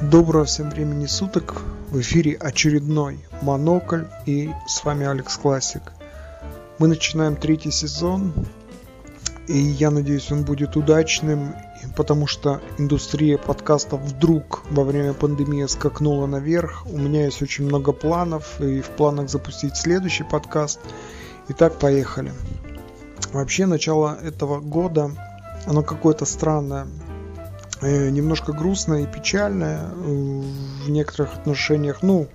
Доброго всем времени суток. В эфире очередной Монокль и с вами Алекс Классик. Мы начинаем третий сезон, и я надеюсь, он будет удачным, потому что индустрия подкастов вдруг во время пандемии скакнула наверх. У меня есть очень много планов, и в планах запустить следующий подкаст. Итак, поехали. Вообще, начало этого года, оно какое-то странное немножко грустная и печальная э, в некоторых отношениях. Ну,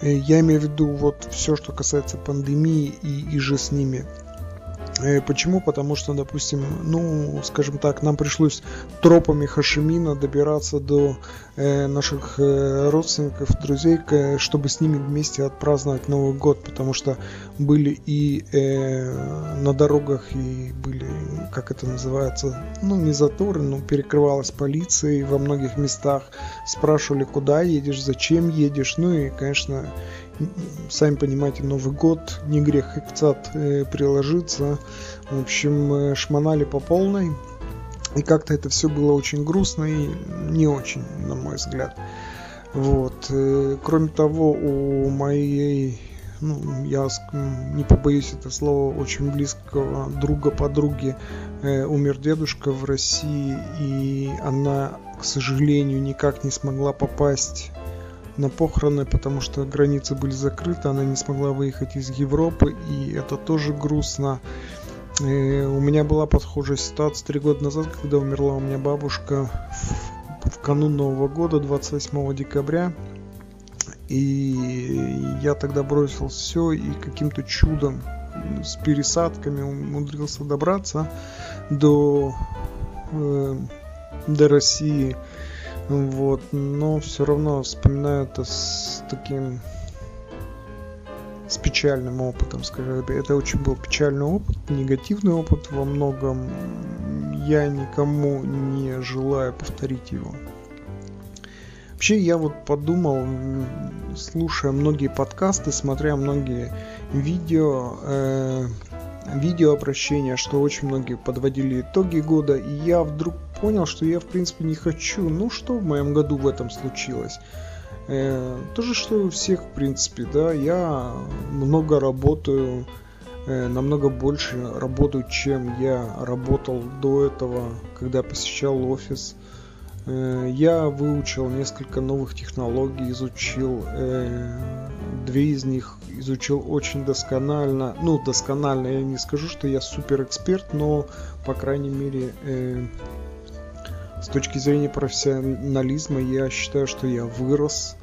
э, я имею в виду вот все, что касается пандемии и, и же с ними. Э, почему? Потому что, допустим, ну, скажем так, нам пришлось тропами Хашимина добираться до э, наших э, родственников, друзей, э, чтобы с ними вместе отпраздновать Новый год, потому что были и э, на дорогах, и были, как это называется, ну, не заторы, но перекрывалась полиция во многих местах, спрашивали, куда едешь, зачем едешь, ну и, конечно, сами понимаете, Новый год, не грех и кцат э, приложиться. В общем, э, шмонали по полной. И как-то это все было очень грустно и не очень, на мой взгляд. Вот. Э, кроме того, у моей, ну, я не побоюсь это слова, очень близкого друга подруги э, умер дедушка в России, и она, к сожалению, никак не смогла попасть на похороны, потому что границы были закрыты, она не смогла выехать из Европы, и это тоже грустно. И э, у меня была подхожая ситуация три года назад, когда умерла у меня бабушка в, в канун Нового года, 28 декабря. И я тогда бросил все и каким-то чудом с пересадками умудрился добраться до, э, до России. Вот, но все равно вспоминаю это с таким с печальным опытом, скажем. Это очень был печальный опыт, негативный опыт во многом. Я никому не желаю повторить его. Вообще, я вот подумал, слушая многие подкасты, смотря многие видео, э, видеообращения, что очень многие подводили итоги года, и я вдруг понял, что я в принципе не хочу. Ну что в моем году в этом случилось? Э, то же, что и у всех, в принципе, да, я много работаю, э, намного больше работаю, чем я работал до этого, когда посещал офис. Э, я выучил несколько новых технологий, изучил э, две из них, изучил очень досконально. Ну, досконально я не скажу, что я супер эксперт, но, по крайней мере, э, с точки зрения профессионализма я считаю, что я вырос,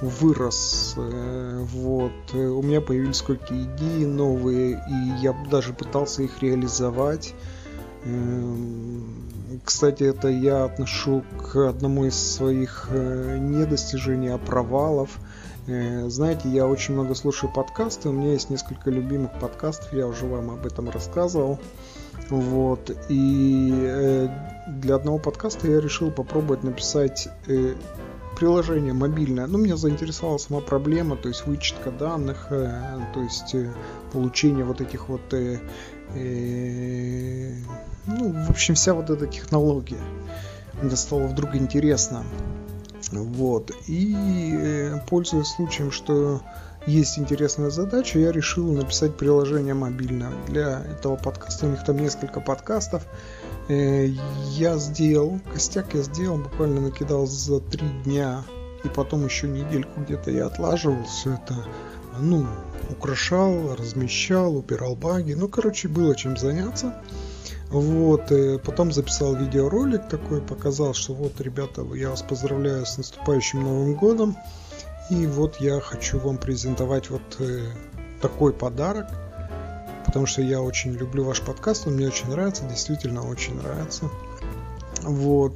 вырос, э, вот, у меня появились какие идеи новые, и я даже пытался их реализовать. Эм, кстати, это я отношу к одному из своих э, недостижений, а провалов. Э, знаете, я очень много слушаю подкасты, у меня есть несколько любимых подкастов, я уже вам об этом рассказывал. Вот. И э, для одного подкаста я решил попробовать написать э, приложение мобильное. Ну, меня заинтересовала сама проблема, то есть вычетка данных, то есть получение вот этих вот... Ну, в общем, вся вот эта технология. Мне стало вдруг интересно. Вот. И э, пользуясь случаем, что есть интересная задача, я решил написать приложение мобильное для этого подкаста. У них там несколько подкастов. Э, я сделал, костяк я сделал, буквально накидал за три дня. И потом еще недельку где-то я отлаживал все это. Ну, украшал, размещал, убирал баги. Ну, короче, было чем заняться. Вот, и потом записал видеоролик такой, показал, что вот, ребята, я вас поздравляю с наступающим Новым Годом. И вот я хочу вам презентовать вот э, такой подарок, потому что я очень люблю ваш подкаст, он мне очень нравится, действительно очень нравится. Вот.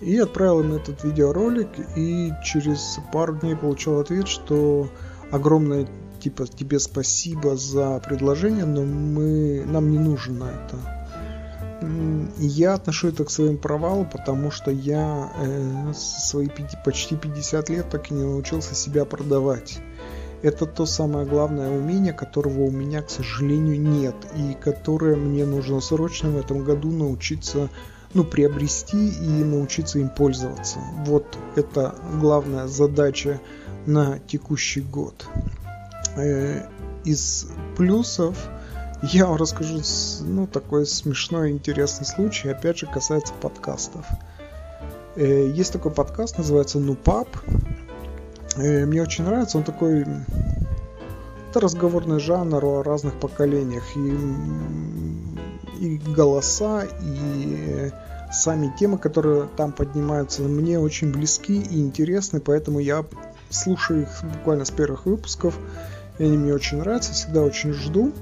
И отправил им этот видеоролик, и через пару дней получил ответ, что огромное типа тебе спасибо за предложение, но мы нам не нужно это я отношу это к своим провалам, потому что я э, свои почти 50 лет так и не научился себя продавать. Это то самое главное умение, которого у меня, к сожалению, нет, и которое мне нужно срочно в этом году научиться ну, приобрести и научиться им пользоваться. Вот это главная задача на текущий год. Э, из плюсов я вам расскажу ну, такой смешной интересный случай, опять же касается подкастов. Э, есть такой подкаст, называется Нупап. Э, мне очень нравится, он такой это разговорный жанр о разных поколениях. И, и голоса, и сами темы, которые там поднимаются, мне очень близки и интересны, поэтому я слушаю их буквально с первых выпусков. И они мне очень нравятся, всегда очень жду.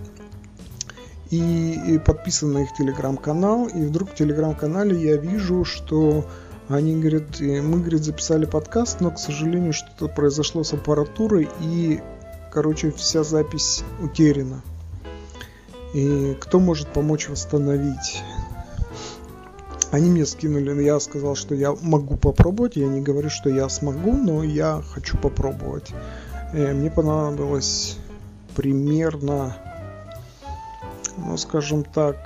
И, и подписан на их телеграм-канал. И вдруг в телеграм-канале я вижу, что они говорят, мы, говорит, записали подкаст, но, к сожалению, что-то произошло с аппаратурой, и короче, вся запись утеряна. И кто может помочь восстановить? Они мне скинули, я сказал, что я могу попробовать. Я не говорю, что я смогу, но я хочу попробовать. Э, мне понадобилось примерно, ну, скажем так,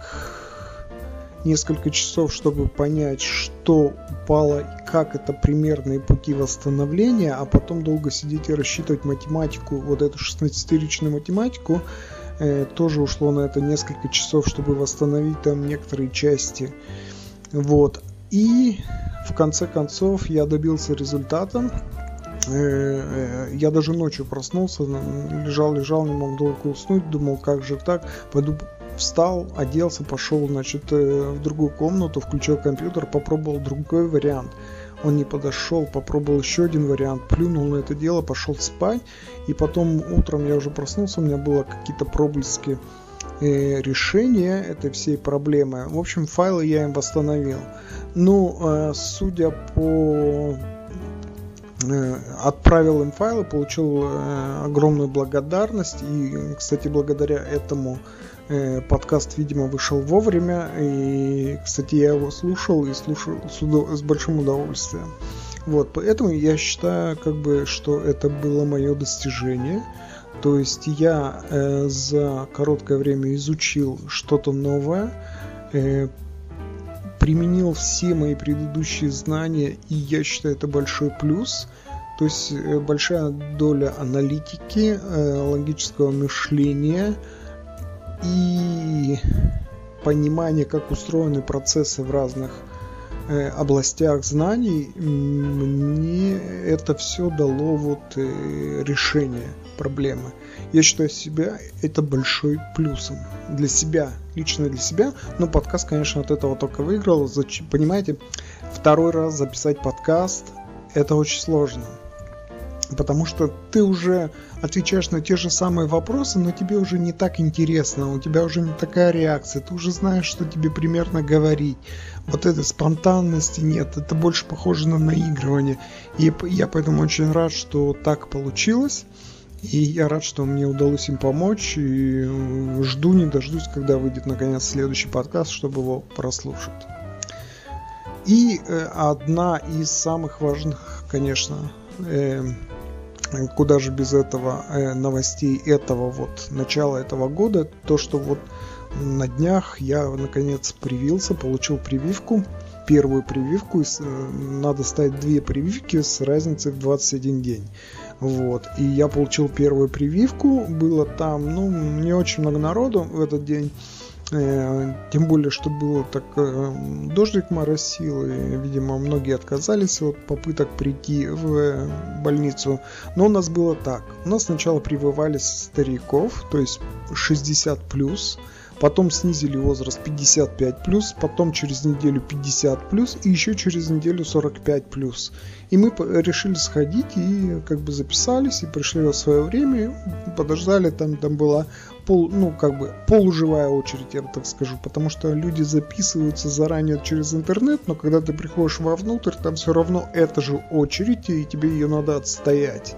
несколько часов, чтобы понять, что упало и как это примерные пути восстановления, а потом долго сидеть и рассчитывать математику, вот эту 16-ричную математику, э, тоже ушло на это несколько часов, чтобы восстановить там некоторые части. Вот. И в конце концов я добился результата. Э, э, я даже ночью проснулся, лежал, лежал, не мог долго уснуть, думал, как же так, пойду встал, оделся, пошел, значит, э, в другую комнату, включил компьютер, попробовал другой вариант. Он не подошел, попробовал еще один вариант, плюнул на это дело, пошел спать. И потом утром я уже проснулся, у меня было какие-то проблески э, решения этой всей проблемы. В общем, файлы я им восстановил. Ну, э, судя по э, отправил им файлы, получил огромную благодарность и, кстати, благодаря этому подкаст, видимо, вышел вовремя. И, кстати, я его слушал и слушал с, удов... с большим удовольствием. Вот, поэтому я считаю, как бы, что это было мое достижение. То есть я э, за короткое время изучил что-то новое, э, применил все мои предыдущие знания, и я считаю это большой плюс. То есть э, большая доля аналитики, э, логического мышления – и понимание, как устроены процессы в разных э, областях знаний, мне это все дало вот э, решение проблемы. Я считаю себя это большой плюсом для себя, лично для себя. Но подкаст, конечно, от этого только выиграл. Понимаете, второй раз записать подкаст это очень сложно потому что ты уже отвечаешь на те же самые вопросы, но тебе уже не так интересно, у тебя уже не такая реакция, ты уже знаешь, что тебе примерно говорить. Вот этой спонтанности нет, это больше похоже на наигрывание. И я поэтому очень рад, что так получилось. И я рад, что мне удалось им помочь. И жду, не дождусь, когда выйдет наконец следующий подкаст, чтобы его прослушать. И э, одна из самых важных, конечно, куда же без этого э, новостей этого вот начала этого года, то что вот на днях я наконец привился, получил прививку, первую прививку, э, надо ставить две прививки с разницей в 21 день. Вот. И я получил первую прививку, было там, ну, не очень много народу в этот день. Э, тем более, что было так э, дождик моросил, и, видимо, многие отказались от попыток прийти в больницу. Но у нас было так. У нас сначала прививали стариков, то есть 60 плюс, потом снизили возраст 55 плюс, потом через неделю 50 плюс и еще через неделю 45 плюс. И мы решили сходить и как бы записались и пришли в свое время, подождали, там, там была пол, ну, как бы полуживая очередь, я так скажу, потому что люди записываются заранее через интернет, но когда ты приходишь вовнутрь, там все равно эта же очередь, и тебе ее надо отстоять.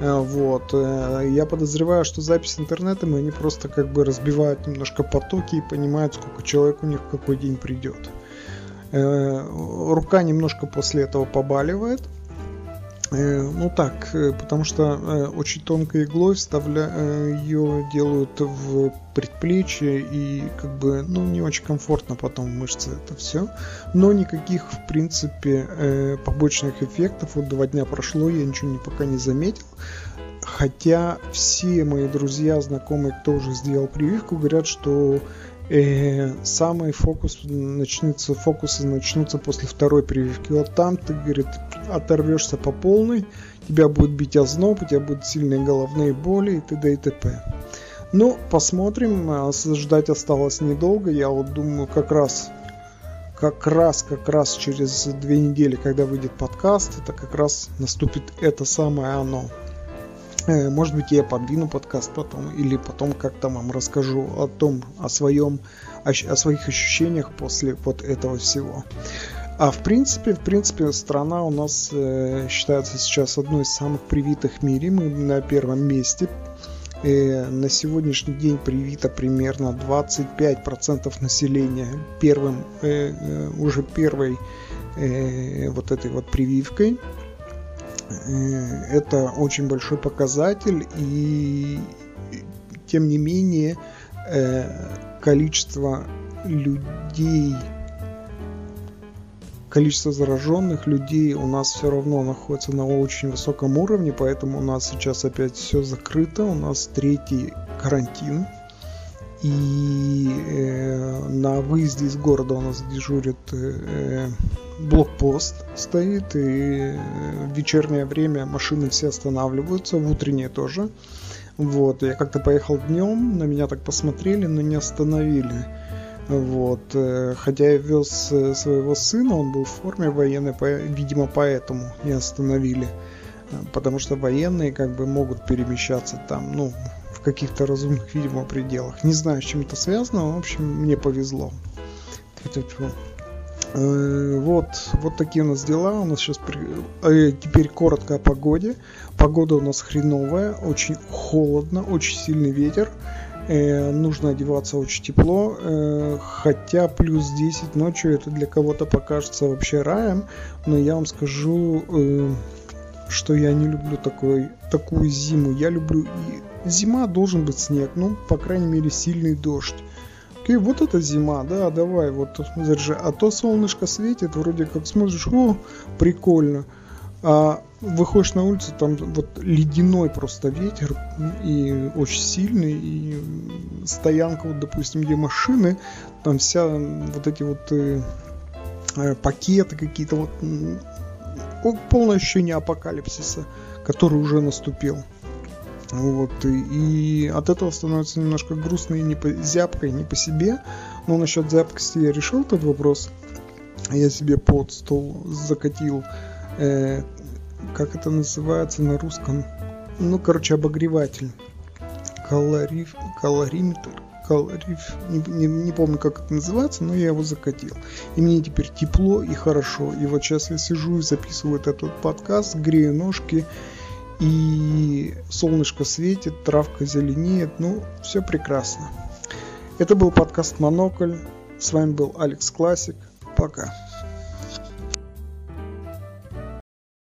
Э, вот. Э, я подозреваю, что запись интернетом они просто как бы разбивают немножко потоки и понимают, сколько человек у них в какой день придет. Э, рука немножко после этого побаливает. Э, ну так, э, потому что э, очень тонкой иглой вставля... ее делают в предплечье и как бы, ну, не очень комфортно потом в мышцы это все. Но никаких, в принципе, побочных эффектов. Вот два дня прошло, я ничего пока не заметил. Хотя все мои друзья, знакомые, кто уже сделал прививку, говорят, что э, самый фокус начнется, фокусы начнутся после второй прививки. Вот там ты, говорит, оторвешься по полной, тебя будет бить озноб, у тебя будут сильные головные боли и т.д. и т.п. Ну, посмотрим, а, ждать осталось недолго, я вот думаю, как раз как раз, как раз через две недели, когда выйдет подкаст, это как раз наступит это самое оно. Э, может быть, я подвину подкаст потом, или потом как-то вам расскажу о том, о своем, о, о своих ощущениях после вот этого всего. А в принципе, в принципе, страна у нас э, считается сейчас одной из самых привитых в мире. Мы на первом месте. Э, на сегодняшний день привито примерно 25% населения первым, э, э, уже первой э, вот этой вот прививкой. Э, это очень большой показатель, и тем не менее э, количество людей, количество зараженных людей у нас все равно находится на очень высоком уровне, поэтому у нас сейчас опять все закрыто, у нас третий карантин. И э, на выезде из города у нас дежурит э, блокпост стоит, и в вечернее время машины все останавливаются, в утреннее тоже. Вот, я как-то поехал днем, на меня так посмотрели, но не остановили. Вот, э, хотя я вез э, своего сына, он был в форме военной, видимо, поэтому не остановили. Э, потому что военные как бы могут перемещаться там, ну, каких-то разумных, видимо, пределах. Не знаю, с чем это связано, в общем, мне повезло. Э, вот, вот такие у нас дела. У нас сейчас при... э, теперь коротко о погоде. Погода у нас хреновая, очень холодно, очень сильный ветер. Э, нужно одеваться очень тепло, э, хотя плюс 10 ночью это для кого-то покажется вообще раем, но я вам скажу, э, что я не люблю такой, такую зиму. Я люблю и зима должен быть снег, ну по крайней мере сильный дождь. Окей, вот это зима, да, давай, вот заряжай. А то солнышко светит, вроде как смотришь, о, прикольно. А выходишь на улицу, там вот ледяной просто ветер, и очень сильный, и стоянка, вот, допустим, где машины, там вся вот эти вот э, э пакеты какие-то, вот полное ощущение апокалипсиса, который уже наступил. Вот, и, от этого становится немножко грустно и не по, зябко, и не по себе. Но насчет зябкости я решил этот вопрос. Я себе под стол закатил, э, как это называется на русском, ну, короче, обогреватель. Калориф, калориметр, калориф, не, не, не помню, как это называется, но я его закатил. И мне теперь тепло и хорошо. И вот сейчас я сижу и записываю этот подкаст, грею ножки, и солнышко светит, травка зеленеет, ну, все прекрасно. Это был подкаст Монокль. С вами был Алекс Классик. Пока.